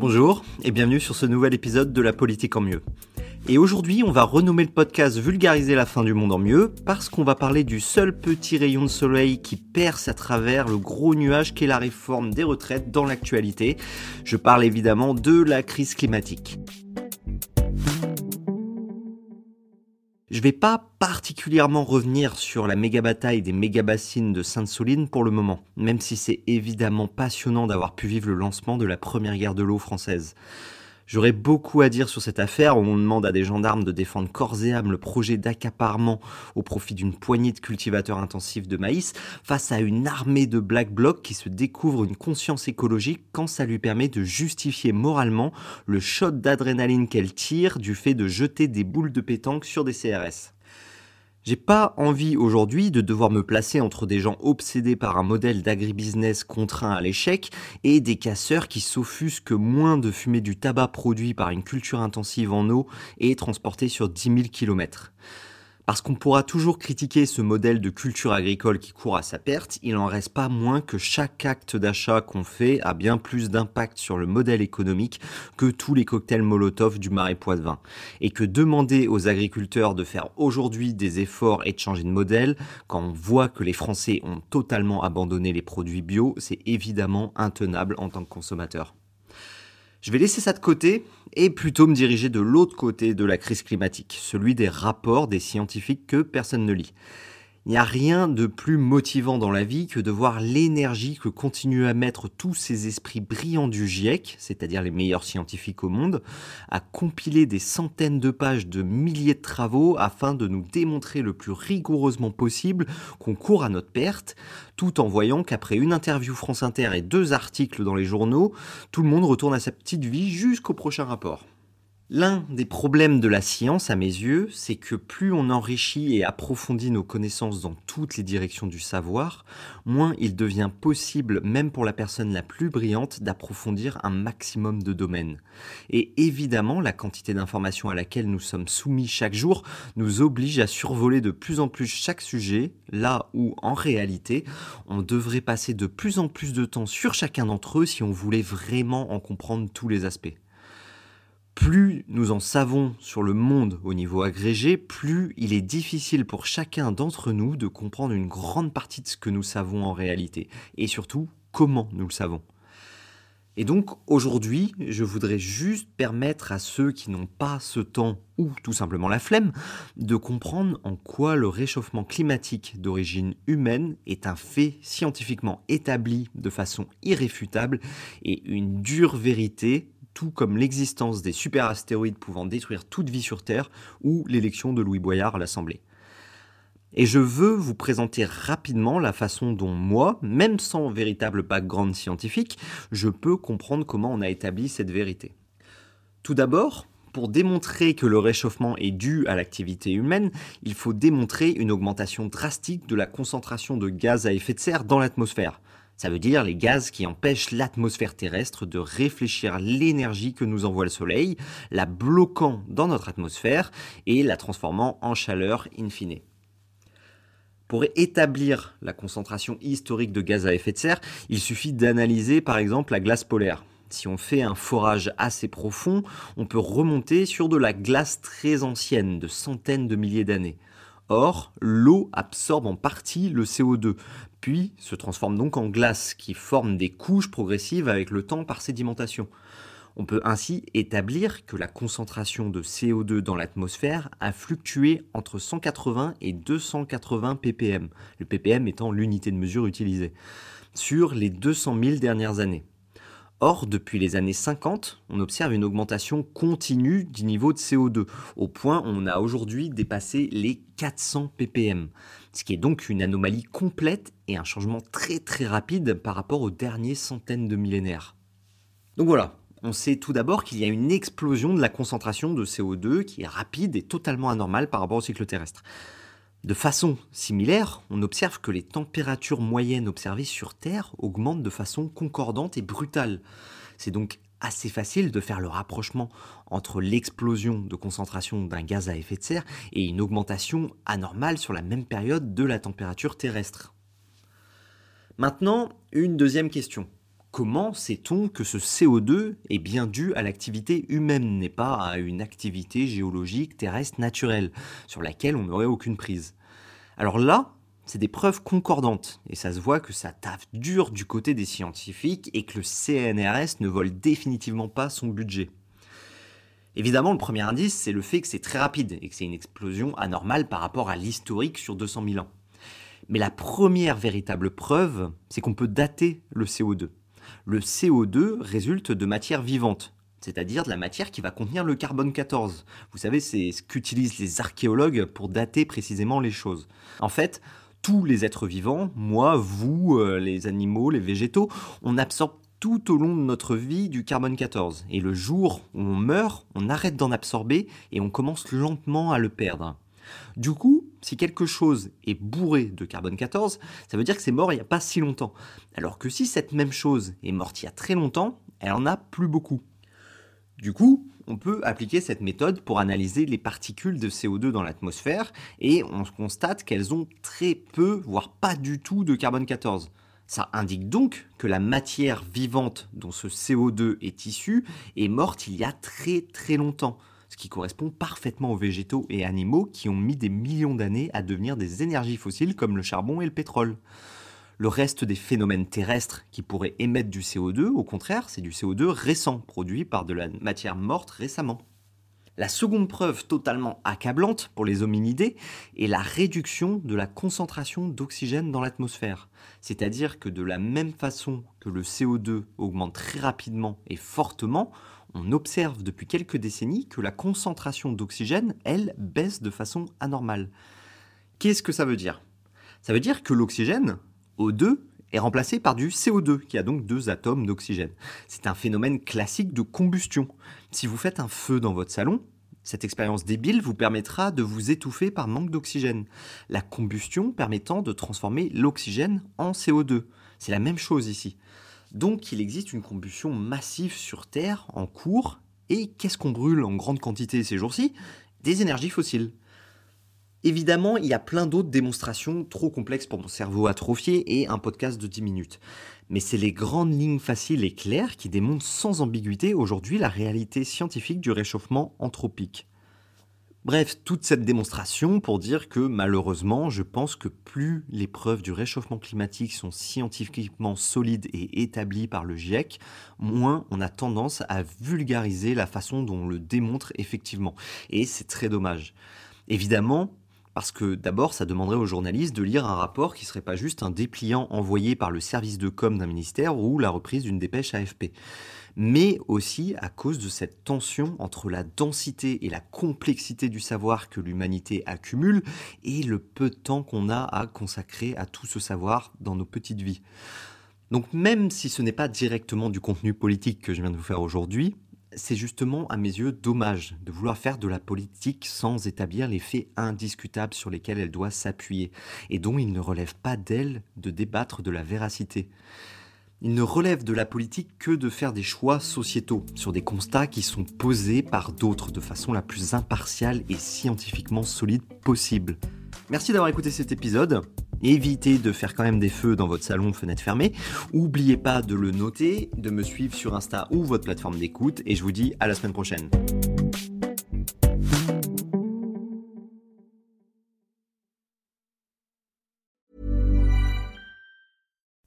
Bonjour et bienvenue sur ce nouvel épisode de La politique en mieux. Et aujourd'hui, on va renommer le podcast Vulgariser la fin du monde en mieux parce qu'on va parler du seul petit rayon de soleil qui perce à travers le gros nuage qu'est la réforme des retraites dans l'actualité. Je parle évidemment de la crise climatique. Je vais pas particulièrement revenir sur la méga bataille des méga bassines de Sainte-Soline pour le moment, même si c'est évidemment passionnant d'avoir pu vivre le lancement de la première guerre de l'eau française. J'aurais beaucoup à dire sur cette affaire où on demande à des gendarmes de défendre corps et âme le projet d'accaparement au profit d'une poignée de cultivateurs intensifs de maïs face à une armée de black blocs qui se découvre une conscience écologique quand ça lui permet de justifier moralement le shot d'adrénaline qu'elle tire du fait de jeter des boules de pétanque sur des CRS. J'ai pas envie aujourd'hui de devoir me placer entre des gens obsédés par un modèle d'agribusiness contraint à l'échec et des casseurs qui s'offusquent moins de fumer du tabac produit par une culture intensive en eau et transporté sur 10 000 km. Parce qu'on pourra toujours critiquer ce modèle de culture agricole qui court à sa perte, il en reste pas moins que chaque acte d'achat qu'on fait a bien plus d'impact sur le modèle économique que tous les cocktails Molotov du marais Poitevin. Et que demander aux agriculteurs de faire aujourd'hui des efforts et de changer de modèle, quand on voit que les Français ont totalement abandonné les produits bio, c'est évidemment intenable en tant que consommateur. Je vais laisser ça de côté et plutôt me diriger de l'autre côté de la crise climatique, celui des rapports des scientifiques que personne ne lit. Il n'y a rien de plus motivant dans la vie que de voir l'énergie que continuent à mettre tous ces esprits brillants du GIEC, c'est-à-dire les meilleurs scientifiques au monde, à compiler des centaines de pages de milliers de travaux afin de nous démontrer le plus rigoureusement possible qu'on court à notre perte, tout en voyant qu'après une interview France Inter et deux articles dans les journaux, tout le monde retourne à sa petite vie jusqu'au prochain rapport. L'un des problèmes de la science, à mes yeux, c'est que plus on enrichit et approfondit nos connaissances dans toutes les directions du savoir, moins il devient possible, même pour la personne la plus brillante, d'approfondir un maximum de domaines. Et évidemment, la quantité d'informations à laquelle nous sommes soumis chaque jour nous oblige à survoler de plus en plus chaque sujet, là où, en réalité, on devrait passer de plus en plus de temps sur chacun d'entre eux si on voulait vraiment en comprendre tous les aspects plus nous en savons sur le monde au niveau agrégé, plus il est difficile pour chacun d'entre nous de comprendre une grande partie de ce que nous savons en réalité, et surtout comment nous le savons. Et donc aujourd'hui, je voudrais juste permettre à ceux qui n'ont pas ce temps ou tout simplement la flemme de comprendre en quoi le réchauffement climatique d'origine humaine est un fait scientifiquement établi de façon irréfutable et une dure vérité tout comme l'existence des super-astéroïdes pouvant détruire toute vie sur Terre ou l'élection de Louis Boyard à l'Assemblée. Et je veux vous présenter rapidement la façon dont moi, même sans véritable background scientifique, je peux comprendre comment on a établi cette vérité. Tout d'abord, pour démontrer que le réchauffement est dû à l'activité humaine, il faut démontrer une augmentation drastique de la concentration de gaz à effet de serre dans l'atmosphère. Ça veut dire les gaz qui empêchent l'atmosphère terrestre de réfléchir l'énergie que nous envoie le Soleil, la bloquant dans notre atmosphère et la transformant en chaleur in fine. Pour établir la concentration historique de gaz à effet de serre, il suffit d'analyser par exemple la glace polaire. Si on fait un forage assez profond, on peut remonter sur de la glace très ancienne, de centaines de milliers d'années. Or, l'eau absorbe en partie le CO2, puis se transforme donc en glace qui forme des couches progressives avec le temps par sédimentation. On peut ainsi établir que la concentration de CO2 dans l'atmosphère a fluctué entre 180 et 280 ppm, le ppm étant l'unité de mesure utilisée, sur les 200 000 dernières années. Or, depuis les années 50, on observe une augmentation continue du niveau de CO2, au point où on a aujourd'hui dépassé les 400 ppm, ce qui est donc une anomalie complète et un changement très très rapide par rapport aux dernières centaines de millénaires. Donc voilà, On sait tout d'abord qu'il y a une explosion de la concentration de CO2 qui est rapide et totalement anormale par rapport au cycle terrestre. De façon similaire, on observe que les températures moyennes observées sur Terre augmentent de façon concordante et brutale. C'est donc assez facile de faire le rapprochement entre l'explosion de concentration d'un gaz à effet de serre et une augmentation anormale sur la même période de la température terrestre. Maintenant, une deuxième question. Comment sait-on que ce CO2 est bien dû à l'activité humaine, n'est pas à une activité géologique terrestre naturelle, sur laquelle on n'aurait aucune prise? Alors là, c'est des preuves concordantes, et ça se voit que ça taffe dur du côté des scientifiques et que le CNRS ne vole définitivement pas son budget. Évidemment, le premier indice, c'est le fait que c'est très rapide et que c'est une explosion anormale par rapport à l'historique sur 200 000 ans. Mais la première véritable preuve, c'est qu'on peut dater le CO2. Le CO2 résulte de matière vivante, c'est-à-dire de la matière qui va contenir le carbone 14. Vous savez, c'est ce qu'utilisent les archéologues pour dater précisément les choses. En fait, tous les êtres vivants, moi, vous, euh, les animaux, les végétaux, on absorbe tout au long de notre vie du carbone 14. Et le jour où on meurt, on arrête d'en absorber et on commence lentement à le perdre. Du coup, si quelque chose est bourré de carbone 14, ça veut dire que c'est mort il n'y a pas si longtemps. Alors que si cette même chose est morte il y a très longtemps, elle en a plus beaucoup. Du coup, on peut appliquer cette méthode pour analyser les particules de CO2 dans l'atmosphère et on constate qu'elles ont très peu, voire pas du tout de carbone 14. Ça indique donc que la matière vivante dont ce CO2 est issu est morte il y a très très longtemps, ce qui correspond parfaitement aux végétaux et animaux qui ont mis des millions d'années à devenir des énergies fossiles comme le charbon et le pétrole. Le reste des phénomènes terrestres qui pourraient émettre du CO2, au contraire, c'est du CO2 récent, produit par de la matière morte récemment. La seconde preuve totalement accablante pour les hominidés est la réduction de la concentration d'oxygène dans l'atmosphère. C'est-à-dire que de la même façon que le CO2 augmente très rapidement et fortement, on observe depuis quelques décennies que la concentration d'oxygène, elle, baisse de façon anormale. Qu'est-ce que ça veut dire? Ça veut dire que l'oxygène, o2 est remplacé par du CO2, qui a donc deux atomes d'oxygène. C'est un phénomène classique de combustion. Si vous faites un feu dans votre salon, cette expérience débile vous permettra de vous étouffer par manque d'oxygène. La combustion permettant de transformer l'oxygène en CO2. C'est la même chose ici. Donc il existe une combustion massive sur Terre en cours. Et qu'est-ce qu'on brûle en grande quantité ces jours-ci? Des énergies fossiles. Évidemment, il y a plein d'autres démonstrations trop complexes pour mon cerveau atrophié et un podcast de 10 minutes. Mais c'est les grandes lignes faciles et claires qui démontrent sans ambiguïté aujourd'hui la réalité scientifique du réchauffement anthropique. Bref, toute cette démonstration pour dire que malheureusement, je pense que plus les preuves du réchauffement climatique sont scientifiquement solides et établies par le GIEC, moins on a tendance à vulgariser la façon dont on le démontre effectivement. Et c'est très dommage. Évidemment, parce que d'abord, ça demanderait aux journalistes de lire un rapport qui serait pas juste un dépliant envoyé par le service de com d'un ministère ou la reprise d'une dépêche AFP. Mais aussi à cause de cette tension entre la densité et la complexité du savoir que l'humanité accumule et le peu de temps qu'on a à consacrer à tout ce savoir dans nos petites vies. Donc même si ce n'est pas directement du contenu politique que je viens de vous faire aujourd'hui, c'est justement à mes yeux dommage de vouloir faire de la politique sans établir les faits indiscutables sur lesquels elle doit s'appuyer, et dont il ne relève pas d'elle de débattre de la véracité. Il ne relève de la politique que de faire des choix sociétaux sur des constats qui sont posés par d'autres de façon la plus impartiale et scientifiquement solide possible. Merci d'avoir écouté cet épisode. Évitez de faire quand même des feux dans votre salon, fenêtre fermée. Oubliez pas de le noter, de me suivre sur Insta ou votre plateforme d'écoute. Et je vous dis à la semaine prochaine.